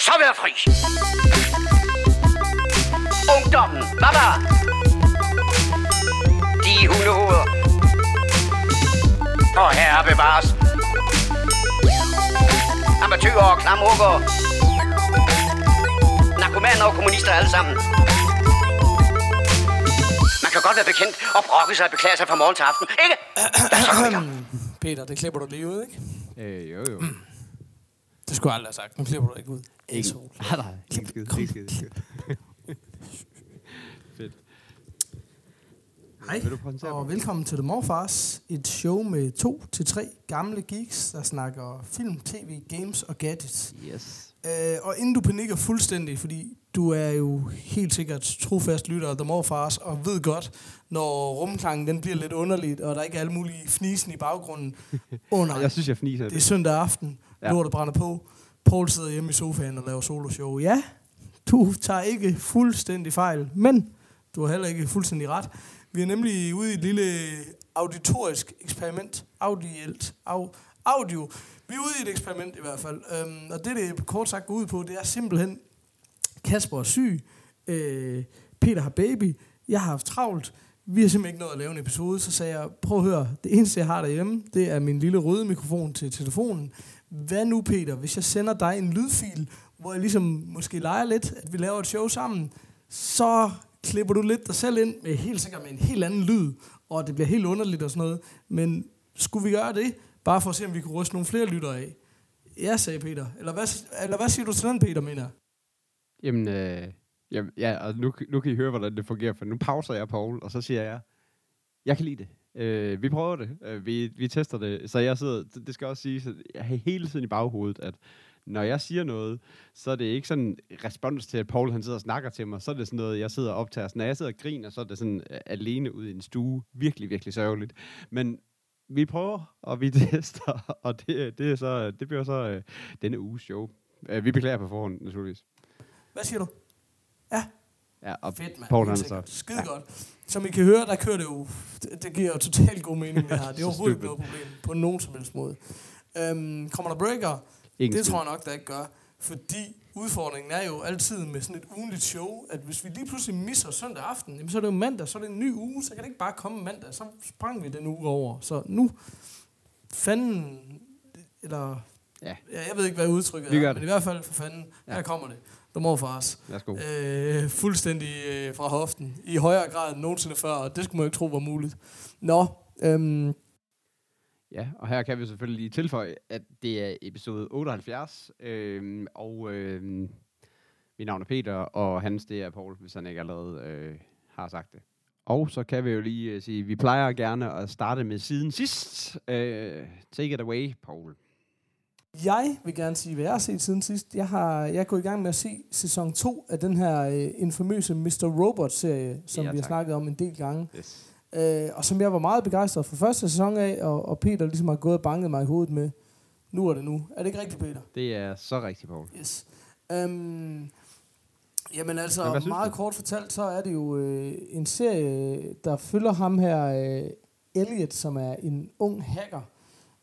så være fri. Ungdommen, var? De hundehoveder. Og herre bevares. Amatøger og klamrukker. Narkomaner og kommunister alle sammen. Man kan godt være bekendt og brokke sig og beklage sig fra morgen til aften, ikke? Lad så komme. Peter, det klipper du lige ud, ikke? Øh, jo, jo. Det skulle jeg aldrig have sagt. Nu klipper du ikke ud. Asshole. Nej, nej. Ikke skid, ikke skid, ikke skid. Fedt. Hej, og velkommen til The Morfars. Et show med to til tre gamle geeks, der snakker film, tv, games og gadgets. Yes. Øh, og inden du panikker fuldstændig, fordi du er jo helt sikkert trofast lytter af The Morfars, og ved godt, når rumklangen den bliver lidt underligt, og der ikke er alle mulige fnisen i baggrunden. Åh oh, nej, Jeg synes, jeg fniser. det er søndag aften, Ja. ja. lortet brænder på. Paul sidder hjemme i sofaen og laver soloshow. Ja, du tager ikke fuldstændig fejl, men du har heller ikke fuldstændig ret. Vi er nemlig ude i et lille auditorisk eksperiment. Audielt. Au, audio. Vi er ude i et eksperiment i hvert fald. Øhm, og det, det kort sagt går ud på, det er simpelthen, Kasper er syg, øh, Peter har baby, jeg har haft travlt, vi har simpelthen ikke nået at lave en episode, så sagde jeg, prøv at høre, det eneste jeg har derhjemme, det er min lille røde mikrofon til telefonen. Hvad nu Peter, hvis jeg sender dig en lydfil, hvor jeg ligesom måske leger lidt, at vi laver et show sammen, så klipper du lidt dig selv ind, med helt sikkert med en helt anden lyd, og det bliver helt underligt og sådan noget. Men skulle vi gøre det, bare for at se, om vi kunne ryste nogle flere lyttere af? Ja, sagde Peter. Eller hvad, eller hvad siger du til den, Peter, mener? Jamen, øh, jamen, ja, og nu, nu kan I høre, hvordan det fungerer, for nu pauser jeg Paul, og så siger jeg, jeg kan lide det. Øh, vi prøver det. Øh, vi, vi tester det. Så jeg sidder, det- det skal også sige, at jeg har hele tiden i baghovedet, at når jeg siger noget, så er det ikke sådan respons til, at Paul han sidder og snakker til mig. Så er det sådan noget, jeg sidder og optager. Så når jeg sidder og griner, så er det sådan øh, alene ude i en stue. Virkelig, virkelig sørgeligt. Men vi prøver, og vi tester, og det, det, er så, det bliver så øh, denne uges show. Øh, vi beklager på forhånd, naturligvis. Hvad siger du? Ja, og Fedt, mand. Paul han så. Skide ja. godt. Som I kan høre, der kører det jo... Det, det giver jo totalt god mening, det her. Det er overhovedet ikke noget problem på nogen som helst måde. Øhm, kommer der breaker? Ingen det tror jeg nok, der ikke gør. Fordi udfordringen er jo altid med sådan et ugenligt show, at hvis vi lige pludselig misser søndag aften, jamen så er det jo mandag, så er det en ny uge, så kan det ikke bare komme mandag. Så sprang vi den uge over. Så nu fanden, eller Ja. ja, jeg ved ikke, hvad udtrykket Vi er, men i hvert fald for fanden, ja. her kommer det. Må for os. Værsgo. Øh, fuldstændig øh, fra hoften. I højere grad end nogensinde før, og det skulle man jo ikke tro var muligt. Nå, øhm, Ja, og her kan vi selvfølgelig lige tilføje, at det er episode 78, øhm, og øhm, mit navn er Peter, og hans det er Paul, hvis han ikke allerede øh, har sagt det. Og så kan vi jo lige øh, sige, at vi plejer gerne at starte med siden sidst. Øh, take it away, Paul. Jeg vil gerne sige, hvad jeg har set siden sidst. Jeg, har, jeg er gået i gang med at se sæson 2 af den her øh, infamøse Mr. Robot-serie, som Ja, vi har tak. snakket om en del gange. Yes. Øh, og som jeg var meget begejstret for første sæson af, og, og Peter ligesom har gået og banket mig i hovedet med. Nu er det nu. Er det ikke rigtigt, Peter? Det er så rigtigt, Paul. Yes. Øhm, jamen altså, Men meget du? kort fortalt, så er det jo øh, en serie, der følger ham her, øh, Elliot, som er en ung hacker,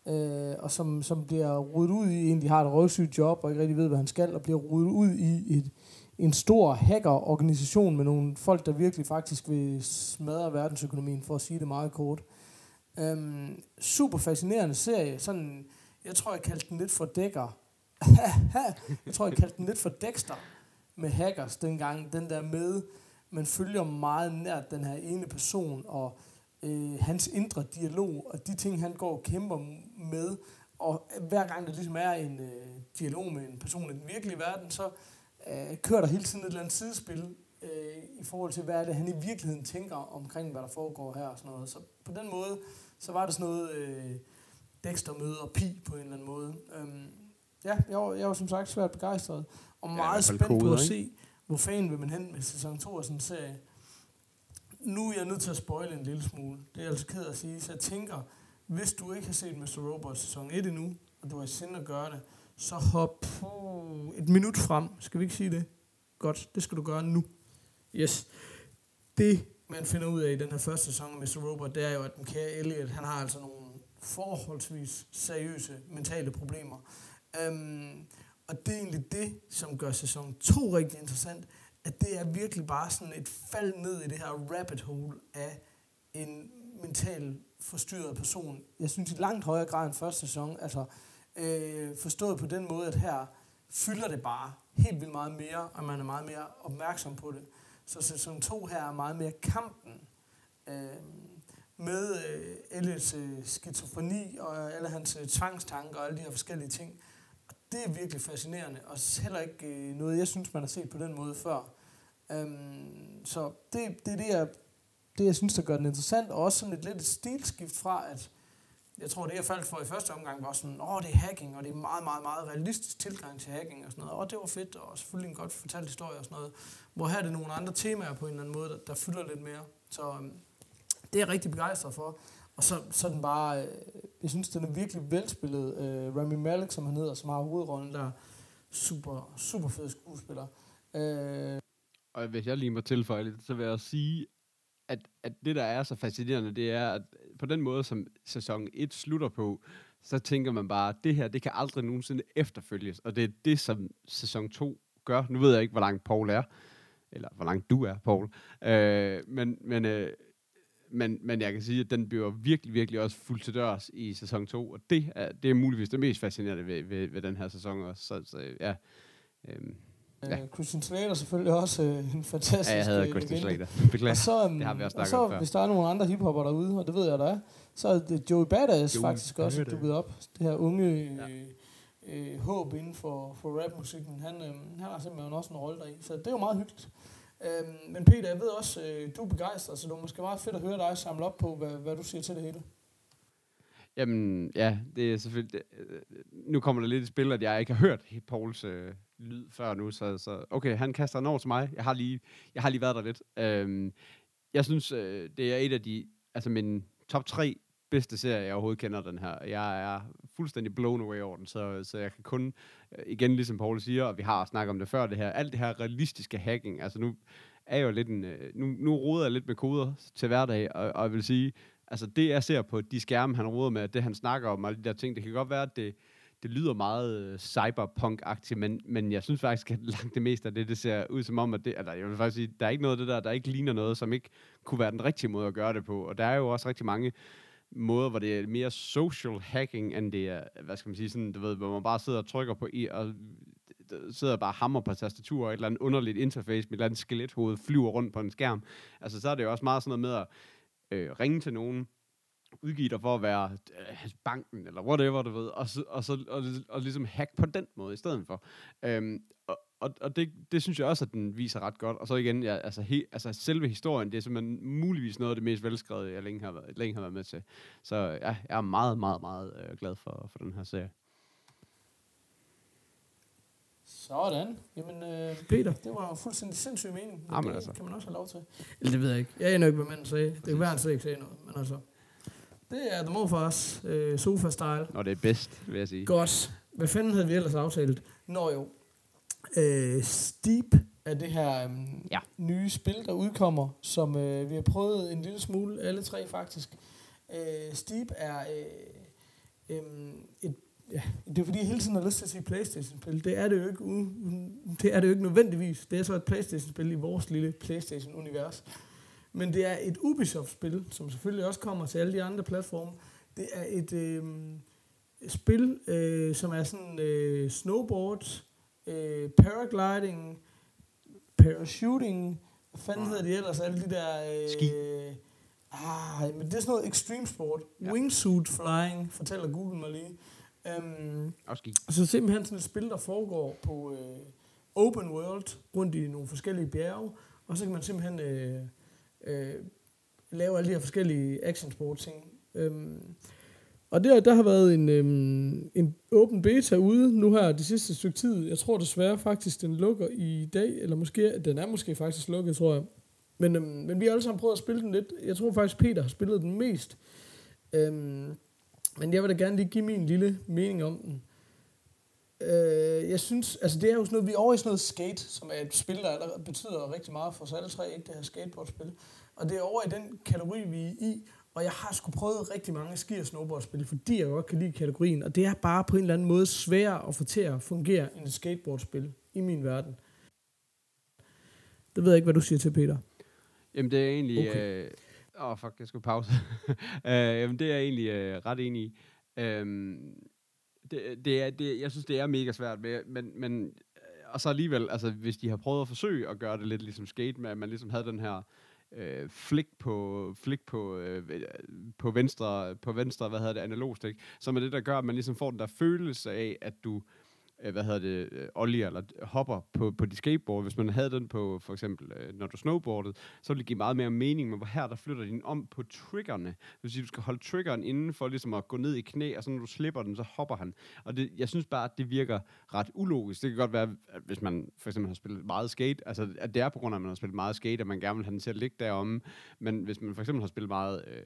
øh, og som, som bliver rodet ud i, egentlig har et røvsygt job, og ikke rigtig ved, hvad han skal, og bliver rodet ud i et, en stor hackerorganisation med nogle folk, der virkelig faktisk vil smadre verdensøkonomien, for at sige det meget kort. Øhm, super fascinerende serie. Sådan, jeg tror, jeg kaldte den lidt for dækker. jeg tror, jeg kaldte den lidt for Dexter med hackers dengang. Den der med, man følger meget nært den her ene person, og øh, hans indre dialog, og de ting, han går og kæmper med. Og hver gang der ligesom er en øh, dialog med en person i den virkelige verden, så øh, kører der hele tiden et eller andet sidespil øh, i forhold til, hvad er det, han i virkeligheden tænker omkring, hvad der foregår her og sådan noget. Så på den måde, så var det sådan noget øh, Dexter møder Pi på en eller anden måde. Øhm, ja, jeg var, jeg var som sagt svært begejstret, og meget fald spændt på at se, hvor fanden vil man hen med sæson 2 af sådan en serie. Nu er jeg nødt til at spoile en lille smule. Det er jeg altså ked af at sige, så jeg tænker, hvis du ikke har set Mr. Robot sæson 1 endnu, og du har i sinde at gøre det, så hop puh, et minut frem. Skal vi ikke sige det? Godt, det skal du gøre nu. Yes. Det, man finder ud af i den her første sæson af Mr. Robot, det er jo, at den kære Elliot, han har altså nogle forholdsvis seriøse mentale problemer. Øhm, Og det er egentlig det, som gør sæson 2 rigtig interessant, at det er virkelig bare sådan et fald ned i det her rabbit hole af en mental forstyrret person. Jeg synes i langt højere grad end første sæson, altså øh, forstået på den måde, at her fylder det bare helt vildt meget mere, og man er meget mere opmærksom på det. Så sæson 2 her er meget mere kampen øh, med øh, Elliots øh, skizofreni og alle hans øh, tvangstanker og alle de her forskellige ting. Og det er virkelig fascinerende, og heller ikke øh, noget, jeg synes, man har set på den måde før. Øhm, så det, det er det, jeg, det, jeg synes, der gør den interessant, og også sådan et lidt et stilskift fra, at jeg tror, det jeg faldt for i første omgang var sådan, åh, det er hacking, og det er meget, meget, meget realistisk tilgang til hacking og sådan noget. Og det var fedt, og selvfølgelig en godt fortalt historie og sådan noget. Hvor her er det nogle andre temaer på en eller anden måde, der, der fylder lidt mere. Så øhm, det er jeg rigtig begejstret for. Og så, så den bare, øh, jeg synes, den er virkelig velspillet. Øh, Rami Malek, som han hedder, som har hovedrollen der, super, super fed skuespiller. Øh, og hvis jeg lige må tilføje lidt, så vil jeg sige, at, at det, der er så fascinerende, det er, at på den måde, som sæson 1 slutter på, så tænker man bare, at det her, det kan aldrig nogensinde efterfølges. Og det er det, som sæson 2 gør. Nu ved jeg ikke, hvor langt Paul er, eller hvor langt du er, Paul. Øh, men, men, øh, men, men jeg kan sige, at den bliver virkelig, virkelig også fuldt til dørs i sæson 2, og det er, det er muligvis det mest fascinerende ved, ved, ved den her sæson også. Så, så ja, øhm, Ja. Øh, Christian Slater selvfølgelig også øh, en fantastisk ja, jeg havde øh, Christian. Slater. Beklager. Og så, um, Det har vi også og så om før. hvis der er nogle andre hiphopper derude, og det ved jeg, der er, så er det Joey Badass Joey faktisk også dukket op. Det her unge øh, øh, håb inden for, for rapmusikken. Han, øh, han har simpelthen også en rolle deri, så det er jo meget hyggeligt. Øhm, men Peter, jeg ved også, øh, du er begejstret, så det er måske meget fedt at høre dig samle op på, hvad, hvad du siger til det hele. Jamen, ja, det er selvfølgelig... Det, øh, nu kommer der lidt i spil, at jeg ikke har hørt Pauls øh, lyd før nu, så, så okay, han kaster en over til mig. Jeg har lige, jeg har lige været der lidt. Øhm, jeg synes, øh, det er et af de... Altså, min top tre bedste serie, jeg overhovedet kender den her. Jeg er fuldstændig blown away over den, så, så jeg kan kun, øh, igen ligesom Paul siger, og vi har snakket om det før, det her, alt det her realistiske hacking, altså nu er jeg jo lidt en, øh, nu, nu roder jeg lidt med koder til hverdag, og, og jeg vil sige, altså det jeg ser på de skærme, han roder med, det han snakker om, og de der ting, det kan godt være, at det, det lyder meget øh, cyberpunk-agtigt, men, men jeg synes faktisk, at langt det meste af det, det ser ud som om, at det, eller jeg vil faktisk sige, der er ikke noget af det der, der ikke ligner noget, som ikke kunne være den rigtige måde at gøre det på, og der er jo også rigtig mange måder, hvor det er mere social hacking, end det er, hvad skal man sige, sådan, du ved, hvor man bare sidder og trykker på, i, og sidder og bare hammer på tastatur, og et eller andet underligt interface med et eller andet skelethoved flyver rundt på en skærm. Altså, så er det jo også meget sådan noget med at øh, ringe til nogen, udgive dig for at være øh, banken, eller whatever, du ved, og, så, og, så, og, og ligesom hack på den måde i stedet for. Øhm, og og, og det, det synes jeg også, at den viser ret godt. Og så igen, ja, altså, he, altså selve historien, det er simpelthen muligvis noget af det mest velskrevet, jeg længe har været, længe har været med til. Så ja, jeg er meget, meget, meget øh, glad for, for den her serie. Sådan. Jamen, øh, Peter, det var jo fuldstændig sindssyg mening. Men Jamen det altså. kan man også have lov til. Eller det ved jeg ikke. Jeg aner ikke, hvad manden sagde. Det kan være, han slet ikke sagde noget. Men altså, det er The Morfars øh, sofa-style. Når det er bedst, vil jeg sige. Godt. Hvad fanden havde vi ellers aftalt? Nå jo. Øh, Steep er det her øhm, Ja. nye spil, der udkommer, som øh, vi har prøvet en lille smule, alle tre faktisk. Øh, Steep er øh, øh, et Ja, det er fordi, jeg hele tiden har lyst til at sige Playstation-spil. Det er det jo ikke, uden, det er det jo ikke nødvendigvis. Det er så et Playstation-spil i vores lille Playstation-univers. Men det er et Ubisoft-spil, som selvfølgelig også kommer til alle de andre platforme. Det er et øh, spil, øh, som er sådan øh, snowboard, øh, paragliding, parachuting, hvad fanden hedder de ellers, alle de der... Øh, Ski. Ah, men det er sådan noget extreme sport. Ja. Wingsuit flying, fortæller Google mig lige. Um, ski. så simpelthen sådan et spil, der foregår på øh, open world, rundt i nogle forskellige bjerge, og så kan man simpelthen øh, øh, lave alle de her forskellige action sport ting. Øhm, og der, der har været en, øhm, en open beta ude nu her det sidste stykke tid. Jeg tror desværre faktisk, den lukker i dag, eller måske, den er måske faktisk lukket, tror jeg. Men, øhm, men vi har alle sammen prøvet at spille den lidt. Jeg tror faktisk, Peter har spillet den mest. Øhm, men jeg vil da gerne lige give min lille mening om den. Øh, jeg synes, altså det er jo sådan noget, vi er over i sådan noget skate, som er et spil, der betyder rigtig meget for os alle tre, ikke det her skateboardspil. Og det er over i den kategori, vi er i, Og jeg har sgu prøvet rigtig mange ski- og snowboardspil, fordi jeg godt kan lide kategorien. Og det er bare på en eller anden måde sværere at få til at fungere end et skateboardspil i min verden. Det ved jeg ikke, hvad du siger til, Peter. Jamen, det er egentlig... Åh, Okay. øh, oh, fuck, jeg skulle pause. uh, jamen, det er jeg egentlig uh, ret enig i. Um, det, det er, det, jeg synes, det er mega svært, men, men, men øh, og så alligevel, altså, hvis de har prøvet at forsøge at gøre det lidt ligesom skate, med at man ligesom havde den her øh, flik på flik på øh, øh, på venstre på venstre hvad hedder det analogstik som er det der gør at man ligesom får den der følelse af at du øh, hvad hedder det, øh, ollie eller hopper på, på dit skateboard. Hvis man havde den på, for eksempel, øh, når du snowboardede, så ville det give meget mere mening, men hvor her, der flytter din om på triggerne. Det vil sige, du skal holde triggeren inden for ligesom at gå ned i knæ, og så når du slipper den, så hopper han. Og det, jeg synes bare, at det virker ret ulogisk. Det kan godt være, at hvis man for eksempel har spillet meget skate, altså at det er på grund af, at man har spillet meget skate, at man gerne vil have den til at ligge deromme, men hvis man for eksempel har spillet meget... Øh,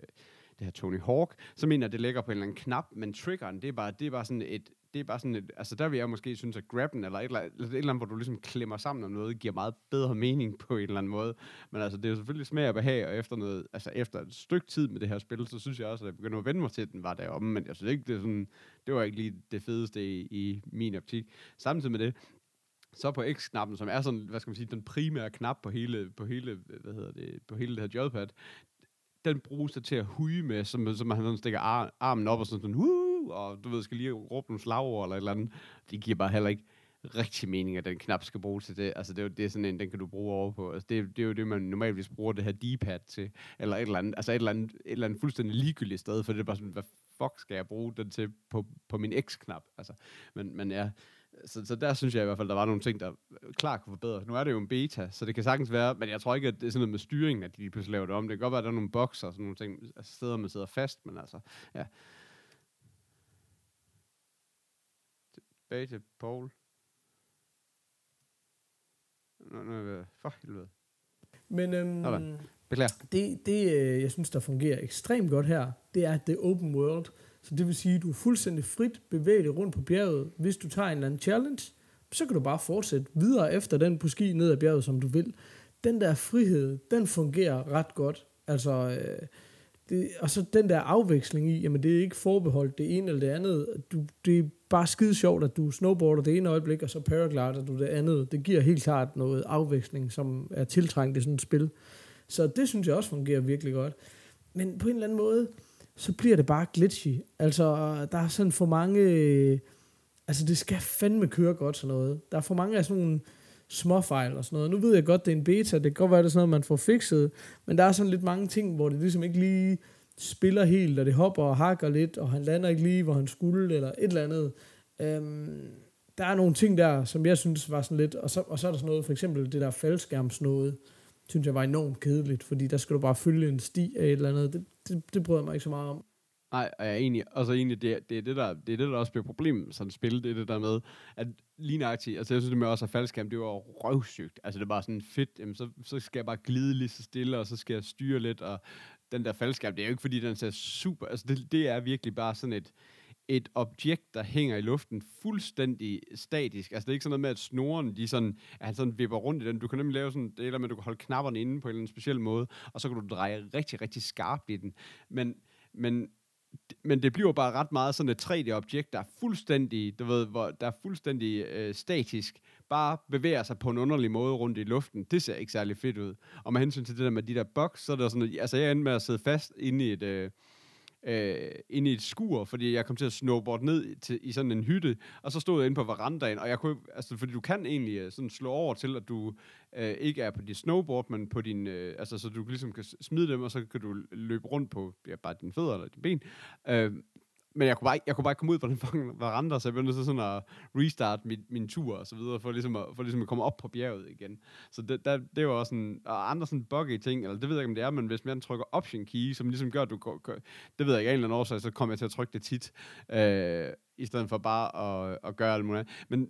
det her Tony Hawk, så mener jeg, at det ligger på en eller anden knap, men triggeren, det er bare, det er bare sådan et, det er bare sådan et, altså der vil jeg måske synes, at grabben, eller et eller, andet, et eller andet, hvor du ligesom klemmer sammen om noget, giver meget bedre mening på en eller anden måde. Men altså, det er jo selvfølgelig smag og behag, og efter noget, altså efter et stykke tid med det her spil, så synes jeg også, at jeg begynder at vende mig til, at den var deromme, men jeg synes ikke, det er sådan, det var ikke lige det fedeste i, i min optik. Samtidig med det, så på X-knappen, som er sådan, hvad skal man sige, den primære knap på hele, på hele, hvad hedder det, på hele det her joypad, den bruges der til at huge med, som, som man sådan stikker ar- armen op og sådan sådan, Woo! og du ved, skal lige råbe nogle slagord eller et eller andet. Det giver bare heller ikke rigtig mening, at den knap skal bruges til det. Altså, det er, jo, det er sådan en, den kan du bruge over på. Altså, det, det er jo det, man normalvis bruger det her D-pad til, eller et eller andet, altså et eller andet, et eller andet fuldstændig ligegyldigt sted, for det er bare sådan, hvad fuck skal jeg bruge den til på, på min X-knap? Altså, men, men ja, så, så der synes jeg i hvert fald, der var nogle ting, der klart kunne forbedres. Nu er det jo en beta, så det kan sagtens være, men jeg tror ikke, at det er sådan noget med styringen, at de lige pludselig laver det om. Det kan godt være, at der er nogle bokser og sådan nogle ting, altså steder, man sidder fast, men altså, ja. Tilbage til Paul. Nå, ved- for helvede. Men øhm, Sådan. Beklager. det, det, øh, jeg synes, der fungerer ekstremt godt her, det er, at det er open world. Så det vil sige, at du er fuldstændig frit bevæget rundt på bjerget. Hvis du tager en eller anden challenge, så kan du bare fortsætte videre efter den på ski ned ad bjerget, som du vil. Den der frihed, den fungerer ret godt. Altså, øh, det, og så den der afveksling i, jamen det er ikke forbeholdt det ene eller det andet. Du, det er bare skide sjovt, at du snowboarder det ene øjeblik, og så paraglider du det andet. Det giver helt klart noget afveksling, som er tiltrængt i sådan et spil. Så det synes jeg også fungerer virkelig godt. Men på en eller anden måde, så bliver det bare glitchy. Altså, der er sådan for mange... Altså, det skal fandme køre godt sådan noget. Der er for mange af sådan nogle småfejl og sådan noget. Nu ved jeg godt, det er en beta. Det kan godt være, det er sådan noget, man får fikset. Men der er sådan lidt mange ting, hvor det ligesom ikke lige spiller helt, og det hopper og hakker lidt, og han lander ikke lige, hvor han skulle, eller et eller andet. Øhm, der er nogle ting der, som jeg synes var sådan lidt, og så, og så er der sådan noget, for eksempel det der faldskærmsnåde, synes jeg var enormt kedeligt, fordi der skal du bare følge en sti af et eller andet. Det, det, det bryder jeg mig ikke så meget om. Nej, og jeg er egentlig, og så egentlig, det, det, er det, der, det er det, der også bliver problemet med sådan et spil, det er det der med, at lige nøjagtigt, altså jeg synes det med også at faldskærm, det var røvsygt. Altså det var bare sådan fedt, jamen, så, så skal jeg bare glide lige så stille, og så skal jeg styre lidt, og den der faldskærm, det er jo ikke fordi, den ser super, altså det, det er virkelig bare sådan et, et objekt, der hænger i luften fuldstændig statisk. Altså det er ikke sådan noget med, at snoren, de sådan, at han sådan vipper rundt i den. Du kan nemlig lave sådan, det er med, at du kan holde knapperne inde på en eller anden speciel måde, og så kan du dreje rigtig, rigtig skarpt i den. Men, men men det bliver bare ret meget sådan et 3D-objekt, der er fuldstændig, du ved, hvor der er fuldstændig øh, statisk, bare bevæger sig på en underlig måde rundt i luften. Det ser ikke særlig fedt ud. Og med hensyn til det der med de der boks, så er der sådan, altså jeg endte med at sidde fast inde i et, øh, øh, inde i et skur, fordi jeg kom til at snowboard ned til, i sådan en hytte, og så stod jeg inde på verandaen, og jeg kunne, altså fordi du kan egentlig øh, sådan slå over til, at du øh, ikke er på dit snowboard, men på din, øh, altså så du ligesom kan smide dem, og så kan du løbe rundt på ja, bare dine fødder eller dine ben. Øh, men jeg kunne, bare, ikke- jeg kunne bare ikke komme ud på den fucking veranda, så jeg blev nødt til sådan at restarte min, min tur og så videre, for ligesom, at, for ligesom at komme op på bjerget igen. Så det, der, det var også en, og andre sådan buggy ting, eller det ved jeg ikke, om det er, men hvis man trykker option key, som ligesom gør, at du går, det ved jeg ikke, af en eller anden årsag, så kommer jeg til at trykke det tit, øh, i stedet for bare at, at gøre alt muligt andet. Men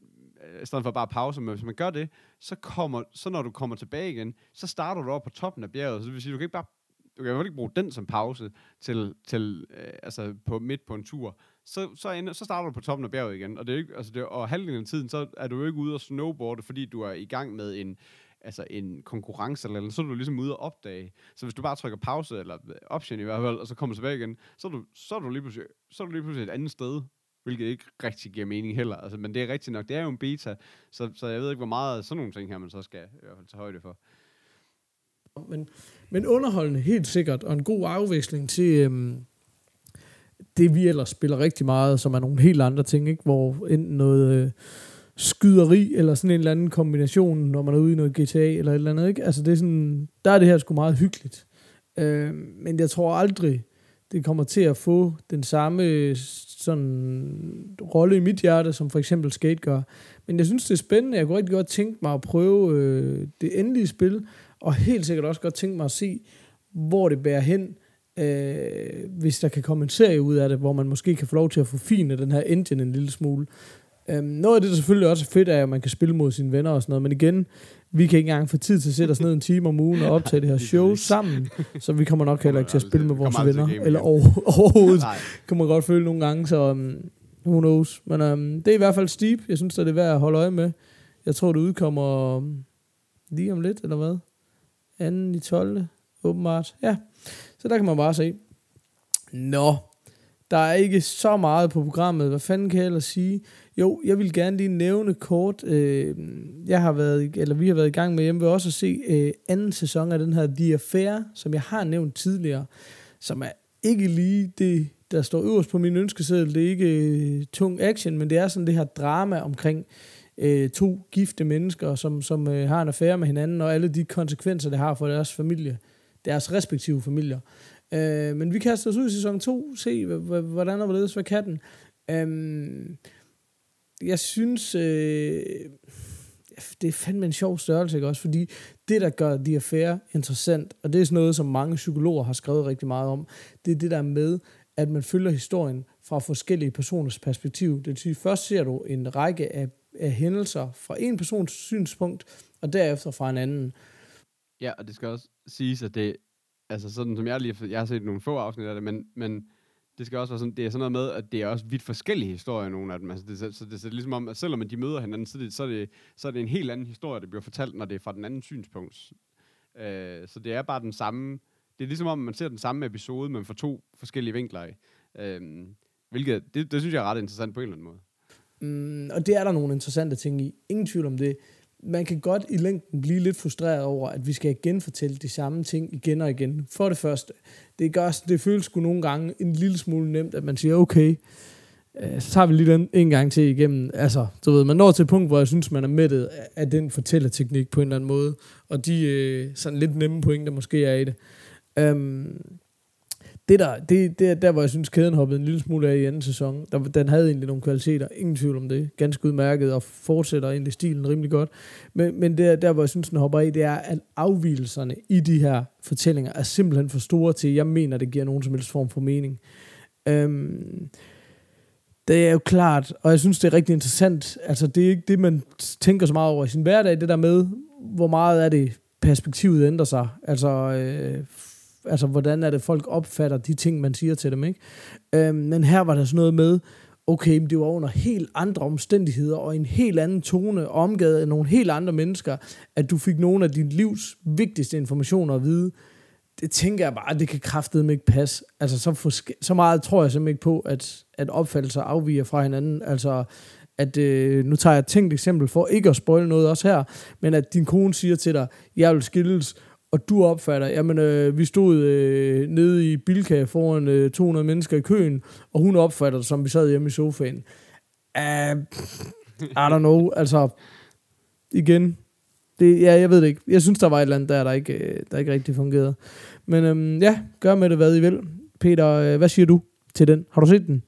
øh, i stedet for bare at pause, men hvis man gør det, så, kommer, så når du kommer tilbage igen, så starter du op på toppen af bjerget, så det vil sige, du kan ikke bare du kan i hvert fald ikke bruge den som pause til, til øh, altså på midt på en tur. Så, så, ender, så starter du på toppen af bjerget igen. Og, det er ikke, altså det, og halvdelen af tiden, så er du jo ikke ude og snowboarde, fordi du er i gang med en, altså en konkurrence eller, eller så er du ligesom ude og opdage. Så hvis du bare trykker pause, eller øh, option i hvert fald, og så kommer tilbage igen, så er du, så er du, lige, pludselig, så er du lige pludselig et andet sted, hvilket ikke rigtig giver mening heller. Altså, men det er rigtigt nok, det er jo en beta, så, så jeg ved ikke, hvor meget sådan nogle ting her, man så skal i hvert fald tage højde for. Men, men underholdende, helt sikkert, og en god afveksling til øhm, det, vi ellers spiller rigtig meget, som er nogle helt andre ting, ikke? hvor enten noget øh, skyderi, eller sådan en eller anden kombination, når man er ude i noget GTA, eller et eller andet, ikke? Altså det er sådan, der er det her sgu meget hyggeligt. Øh, men jeg tror aldrig, det kommer til at få den samme øh, sådan rolle i mit hjerte, som for eksempel Skate gør. Men jeg synes, det er spændende. Jeg kunne rigtig godt tænke mig at prøve øh, det endelige spil, og helt sikkert også godt tænke mig at se, hvor det bærer hen, øh, hvis der kan komme en serie ud af det, hvor man måske kan få lov til at forfine den her engine en lille smule. Um, noget af det, der selvfølgelig også er fedt, er, at man kan spille mod sine venner og sådan noget, men igen, vi kan ikke engang få tid til at sætte os ned en time om ugen og optage det her show sammen, så vi kommer nok heller ikke til at spille med vores venner, eller over, overhovedet, kan man godt føle nogle gange, så um, who knows. Men um, det er i hvert fald steep, jeg synes, det er værd at holde øje med. Jeg tror, det udkommer um, lige om lidt, eller hvad? Anden i 12. åbenbart. Ja, så der kan man bare se. Nå, der er ikke så meget på programmet. Hvad fanden kan jeg ellers sige? Jo, jeg vil gerne lige nævne kort. Øh, jeg har været, eller vi har været i gang med hjemme, også at se øh, anden sæson af den her The Affair, som jeg har nævnt tidligere, som er ikke lige det, der står øverst på min ønskeseddel. Det er ikke øh, tung action, men det er sådan det her drama omkring øh, to gifte mennesker, som, som øh, har en affære med hinanden, og alle de konsekvenser, det har for deres familie, deres respektive familier. Øh, men vi kaster os ud i sæson 2, se hvordan og hvorledes, hvad kan den. Øh, jeg synes, øh, det er fandme en sjov størrelse, ikke også? Fordi det, der gør de affære interessant, og det er sådan noget, som mange psykologer har skrevet rigtig meget om, det er det der med, at man følger historien fra forskellige personers perspektiv. Det vil sige, først ser du en række af, af hændelser fra en persons synspunkt, og derefter fra en anden. Ja, og det skal også siges, at det, altså sådan som jeg lige jeg har set nogle få afsnit af det, men, men det skal også være sådan, det er sådan noget med, at det er også vidt forskellige historier, nogle af dem. Altså det, så, så det er ligesom om, at selvom de møder hinanden, så, det, så, er det, så er det en helt anden historie, der bliver fortalt, når det er fra den anden synspunkt. Øh, så det er bare den samme, det er ligesom om, man ser den samme episode, men fra to forskellige vinkler af. Øh, hvilket, det, det synes jeg er ret interessant på en eller anden måde. Mm, og det er der nogle interessante ting i. Ingen tvivl om det man kan godt i længden blive lidt frustreret over, at vi skal genfortælle de samme ting igen og igen. For det første, det, gør, det føles sgu nogle gange en lille smule nemt, at man siger, okay, øh, så tager vi lige den en gang til igennem. Altså, du ved, man når til et punkt, hvor jeg synes, man er mættet af den fortællerteknik på en eller anden måde, og de øh, sådan lidt nemme pointer måske er i det. Um, det der, det, det der, hvor jeg synes, kæden hoppede en lille smule af i anden sæson. Der, den havde egentlig nogle kvaliteter, ingen tvivl om det. Ganske udmærket, og fortsætter egentlig stilen rimelig godt. Men, men det, der, hvor jeg synes, den hopper af, det er, at afvielserne i de her fortællinger er simpelthen for store til, jeg mener, det giver nogen som helst form for mening. Øhm, det er jo klart, og jeg synes, det er rigtig interessant. Altså, det er ikke det, man tænker så meget over i sin hverdag, det der med, hvor meget er det, perspektivet ændrer sig. Altså, øh, altså hvordan er det, folk opfatter de ting, man siger til dem, ikke? Øhm, men her var der sådan noget med, okay, men det var under helt andre omstændigheder, og en helt anden tone, omgivet af nogle helt andre mennesker, at du fik nogle af dit livs vigtigste informationer at vide. Det tænker jeg bare, det kan kraftedeme ikke passe. Altså, så, forske- så meget tror jeg simpelthen ikke på, at, at opfattelser afviger fra hinanden. Altså, at øh, nu tager jeg et tænkt eksempel for ikke at spoil noget også her, men at din kone siger til dig, jeg vil skilles, og du opfatter, jamen øh, vi stod øh, nede i Bilka foran øh, 200 mennesker i køen, og hun opfatter det, som vi sad hjemme i sofaen. Uh, I don't know, altså, igen, det, ja, jeg ved det ikke. Jeg synes, der var et eller andet der, der ikke, øh, der ikke rigtig fungerede. Men øhm, ja, gør med det, hvad I vil. Peter, øh, hvad siger du til den? Har du set den?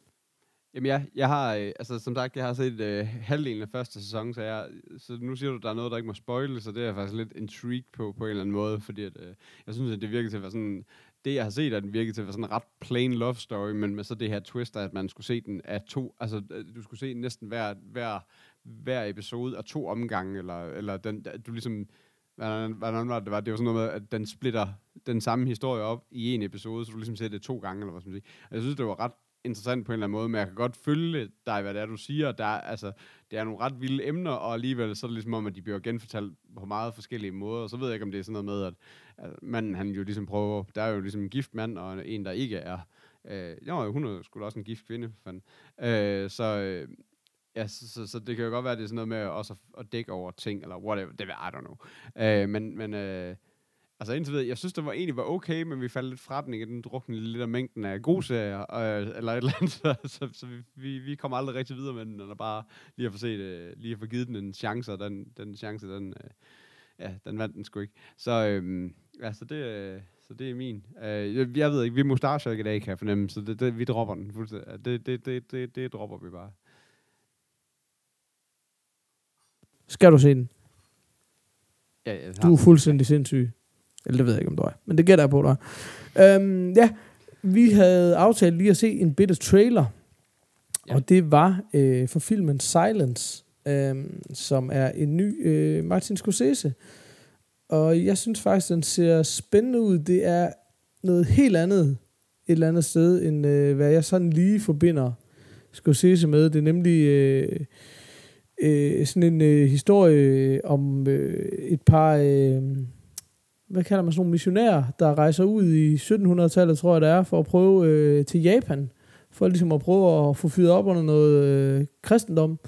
Jamen ja, jeg har, øh, altså som sagt, jeg har set øh, halvdelen af første sæson, så, jeg, så nu siger du, at der er noget, der ikke må spoile, så det er jeg faktisk lidt intrigued på, på en eller anden måde, fordi at, øh, jeg synes, at det virker til at være sådan, det jeg har set, at den virker til at være sådan en ret plain love story, men med så det her twist, at man skulle se den af to, altså øh, du skulle se næsten hver, hver, hver episode af to omgange, eller, eller den, du ligesom, hvordan, hvordan var det, var? det var sådan noget med, at den splitter den samme historie op i en episode, så du ligesom ser det to gange, eller hvad skal man sige. Og jeg synes, det var ret interessant på en eller anden måde, men jeg kan godt følge dig, hvad det er, du siger. Der, er, altså, det er nogle ret vilde emner, og alligevel så er det ligesom om, at de bliver genfortalt på meget forskellige måder. Og så ved jeg ikke, om det er sådan noget med, at, at manden, han jo ligesom prøver, der er jo ligesom en gift mand, og en, der ikke er. Øh, jo, hun er sgu også en gift kvinde, fanden. Øh, så, øh, Ja, så, så, så det kan jo godt være, at det er sådan noget med også at, at dække over ting, eller whatever, det ved I don't know. Øh, men, men øh, altså indtil videre, jeg synes, det var egentlig var okay, men vi faldt lidt fra den, ikke? Den druknede lidt af mængden af gode serier, øh, eller et eller andet, så, så, så vi, vi, vi kommer aldrig rigtig videre med den, eller bare lige at få set, øh, lige at få givet den en chance, og den, den chance, den, øh, ja, den vandt den sgu ikke. Så, øh, ja, så det, øh, så det er min. Øh, jeg, jeg ved ikke, vi er mustache i dag, kan jeg fornemme, så det, det, vi dropper den fuldstændig. Det, det, det, det, det dropper vi bare. Skal du se den? Ja, jeg Du er fuldstændig sindssyg. Eller det ved jeg ikke, om du er. Men det gætter jeg på dig. Øhm, ja, vi havde aftalt lige at se en bitte trailer. Ja. Og det var øh, for filmen Silence, øh, som er en ny øh, Martin Scorsese. Og jeg synes faktisk, den ser spændende ud. Det er noget helt andet et eller andet sted, end øh, hvad jeg sådan lige forbinder Scorsese med. Det er nemlig øh, øh, sådan en øh, historie om øh, et par... Øh, hvad kalder man sådan nogle missionærer, der rejser ud i 1700-tallet, tror jeg det er, for at prøve øh, til Japan, for ligesom at prøve at få fyret op under noget øh, kristendom.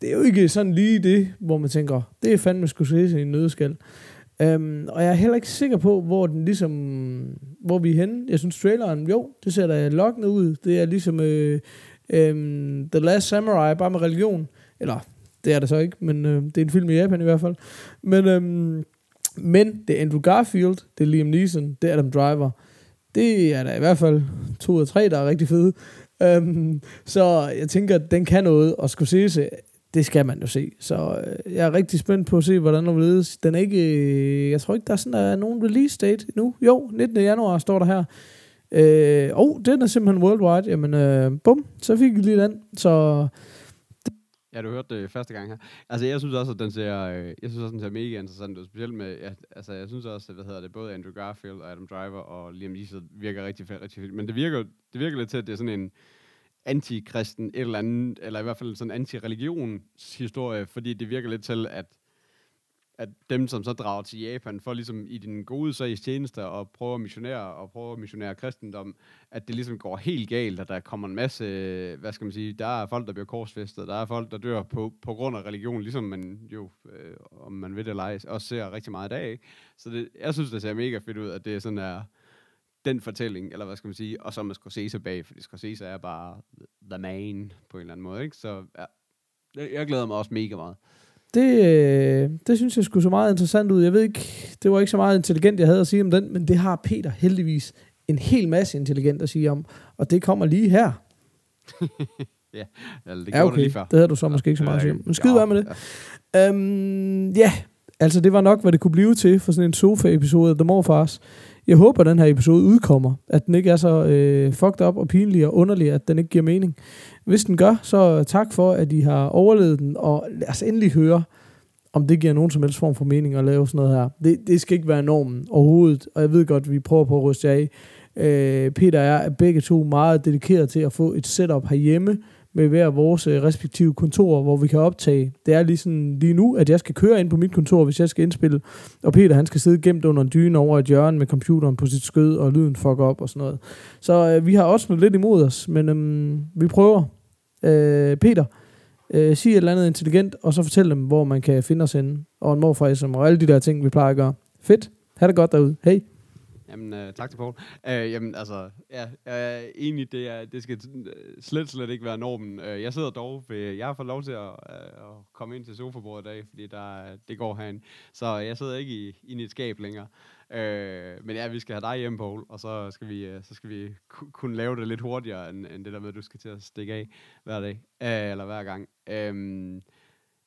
Det er jo ikke sådan lige det, hvor man tænker, det er fandme Scorsese i en nødskal. Øhm, og jeg er heller ikke sikker på, hvor den ligesom, hvor vi er henne. Jeg synes traileren, jo, det ser da lokkende ud. Det er ligesom øh, øh, The Last Samurai, bare med religion. Eller, det er det så ikke, men øh, det er en film i Japan i hvert fald. Men, øh, men det er Andrew Garfield, det er Liam Neeson, det er Adam Driver. Det er der i hvert fald to og tre, der er rigtig fede. Um, så jeg tænker, at den kan noget, og Scorsese, øh, det skal man jo se. Så øh, jeg er rigtig spændt på at se, hvordan den ledes. Den er ikke, øh, jeg tror ikke, der er sådan der er nogen release date nu. Jo, 19. januar står der her. Øh, oh, den er simpelthen worldwide. Jamen, øh, bum, så fik vi lige den. Så Ja, du hørte det første gang her. Altså, jeg synes også, at den ser, øh, jeg synes også, den ser mega interessant ud. Specielt med, ja, altså, jeg synes også, at, hvad hedder det, både Andrew Garfield og Adam Driver og Liam Neeson virker rigtig fedt, rigtig fedt. Men det virker, det virker lidt til, at det er sådan en antikristen et eller andet, eller i hvert fald sådan en anti-religionshistorie, fordi det virker lidt til, at at dem, som så drager til Japan, for ligesom i den gode sags tjeneste og prøver at missionere og prøver at missionere kristendom, at det ligesom går helt galt, at der kommer en masse, hvad skal man sige, der er folk, der bliver korsfæstet, der er folk, der dør på, på grund af religion, ligesom man jo, øh, om man ved det eller ej, også ser rigtig meget i dag. Ikke? Så det, jeg synes, det ser mega fedt ud, at det er sådan er, den fortælling, eller hvad skal man sige, og så man Scorsese bag, fordi Scorsese er bare the man på en eller anden måde, ikke? Så ja, jeg glæder mig også mega meget. Det, øh, det synes jeg skulle så meget interessant ud. Jeg ved ikke, det var ikke så meget intelligent, jeg havde at sige om den, men det har Peter heldigvis en hel masse intelligent at sige om, og det kommer lige her. ja, eller det ja, okay. lige før. Det havde du så måske ikke så meget at sige om. Men skide Ja, med det. Ja. Øhm, ja, altså det var nok, hvad det kunne blive til for sådan en sofa-episode af The Morfars. Jeg håber, at den her episode udkommer. At den ikke er så øh, fucked up og pinlig og underlig, at den ikke giver mening. Hvis den gør, så tak for, at I har overlevet den, og lad os endelig høre, om det giver nogen som helst form for mening at lave sådan noget her. Det, det skal ikke være normen overhovedet, og jeg ved godt, at vi prøver på at ryste jer af. Øh, Peter og jeg er begge to meget dedikeret til at få et setup herhjemme, med hver vores øh, respektive kontorer, hvor vi kan optage. Det er lige, sådan, lige nu, at jeg skal køre ind på mit kontor, hvis jeg skal indspille, og Peter han skal sidde gemt under en dyne over et hjørne med computeren på sit skød, og lyden fuck op og sådan noget. Så øh, vi har også noget lidt imod os, men øh, vi prøver. Øh, Peter, øh, sig et eller andet intelligent, og så fortæl dem, hvor man kan finde os henne, og en morfar SM, og alle de der ting, vi plejer at gøre. Fedt. Ha' det godt derude. Hej. Jamen, øh, tak til Poul. Øh, jamen, altså, ja, øh, egentlig, det, er, det skal øh, slet, slet ikke være normen. Øh, jeg sidder dog, ved, jeg har fået lov til at, øh, at komme ind til sofabordet i dag, fordi der, det går herinde. Så jeg sidder ikke i, i et skab længere. Øh, men ja, vi skal have dig hjem, Poul, og så skal vi, øh, så skal vi ku- kunne lave det lidt hurtigere, end, end det der med, at du skal til at stikke af hver dag, øh, eller hver gang. Øh,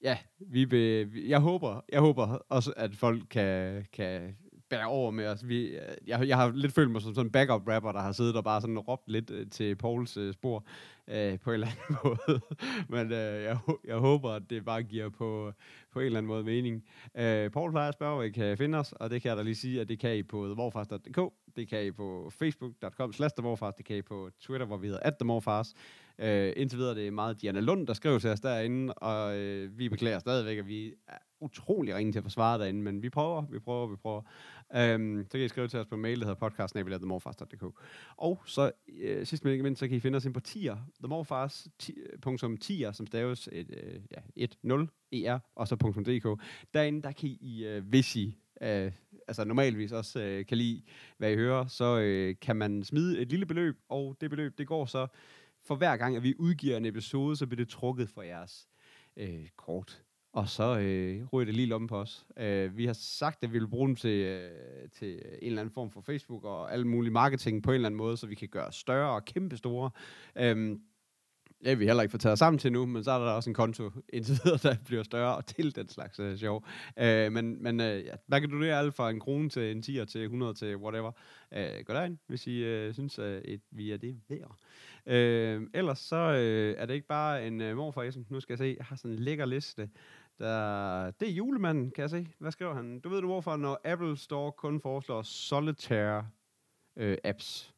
ja, vi be, vi- jeg håber, jeg håber også, at folk kan, kan bære over med os. Vi, øh, jeg, jeg har lidt følt mig som sådan en backup rapper, der har siddet og bare sådan råbt lidt øh, til Pauls øh, spor. øh, på en eller anden måde. Men øh, jeg, jeg håber, at det bare giver på, på en eller anden måde mening. Øh, Paul plejer at spørge, hvor I kan finde os, og det kan jeg da lige sige, at det kan I på themorfars.dk, det kan I på facebook.com slash det kan I på Twitter, hvor vi hedder at. Øh, indtil videre det er det meget Diana Lund, der skriver til os derinde, og øh, vi beklager stadigvæk, at vi er utrolig ringe til at forsvare derinde, men vi prøver, vi prøver, vi prøver. Øhm, så kan I skrive til os på mail, der hedder podcastnabelag.themorfars.dk. Og så øh, sidst men ikke mindst, så kan I finde os ind på tier, themorfars.tier, som staves et, øh, ja, 10er, og så .dk. Derinde, der kan I, øh, hvis I øh, altså normalvis også øh, kan lide, hvad I hører, så øh, kan man smide et lille beløb, og det beløb, det går så for hver gang, at vi udgiver en episode, så bliver det trukket for jeres øh, kort. Og så øh, ryger det lige lommen på os. Øh, vi har sagt, at vi vil bruge dem til, øh, til en eller anden form for Facebook og alle mulige marketing på en eller anden måde, så vi kan gøre større og kæmpe store. Øh, det har vi heller ikke fået taget sammen til nu, men så er der også en konto indtil videre, der bliver større og til den slags uh, sjov. Uh, men men uh, ja, hvad kan du det alt fra en krone til en 10 til 100 til whatever. Uh, gå derind, hvis I uh, synes, at et, vi er det værd. Uh, ellers så uh, er det ikke bare en uh, morfar, nu skal jeg se, jeg har sådan en lækker liste. Der, det er julemanden, kan jeg se. Hvad skriver han? Du ved du hvorfor, når Apple Store kun foreslår solitaire uh, apps.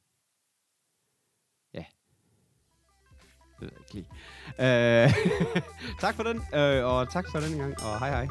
Det ved jeg ikke lige. Øh, tak for den, øh, og tak for den gang, og hej hej.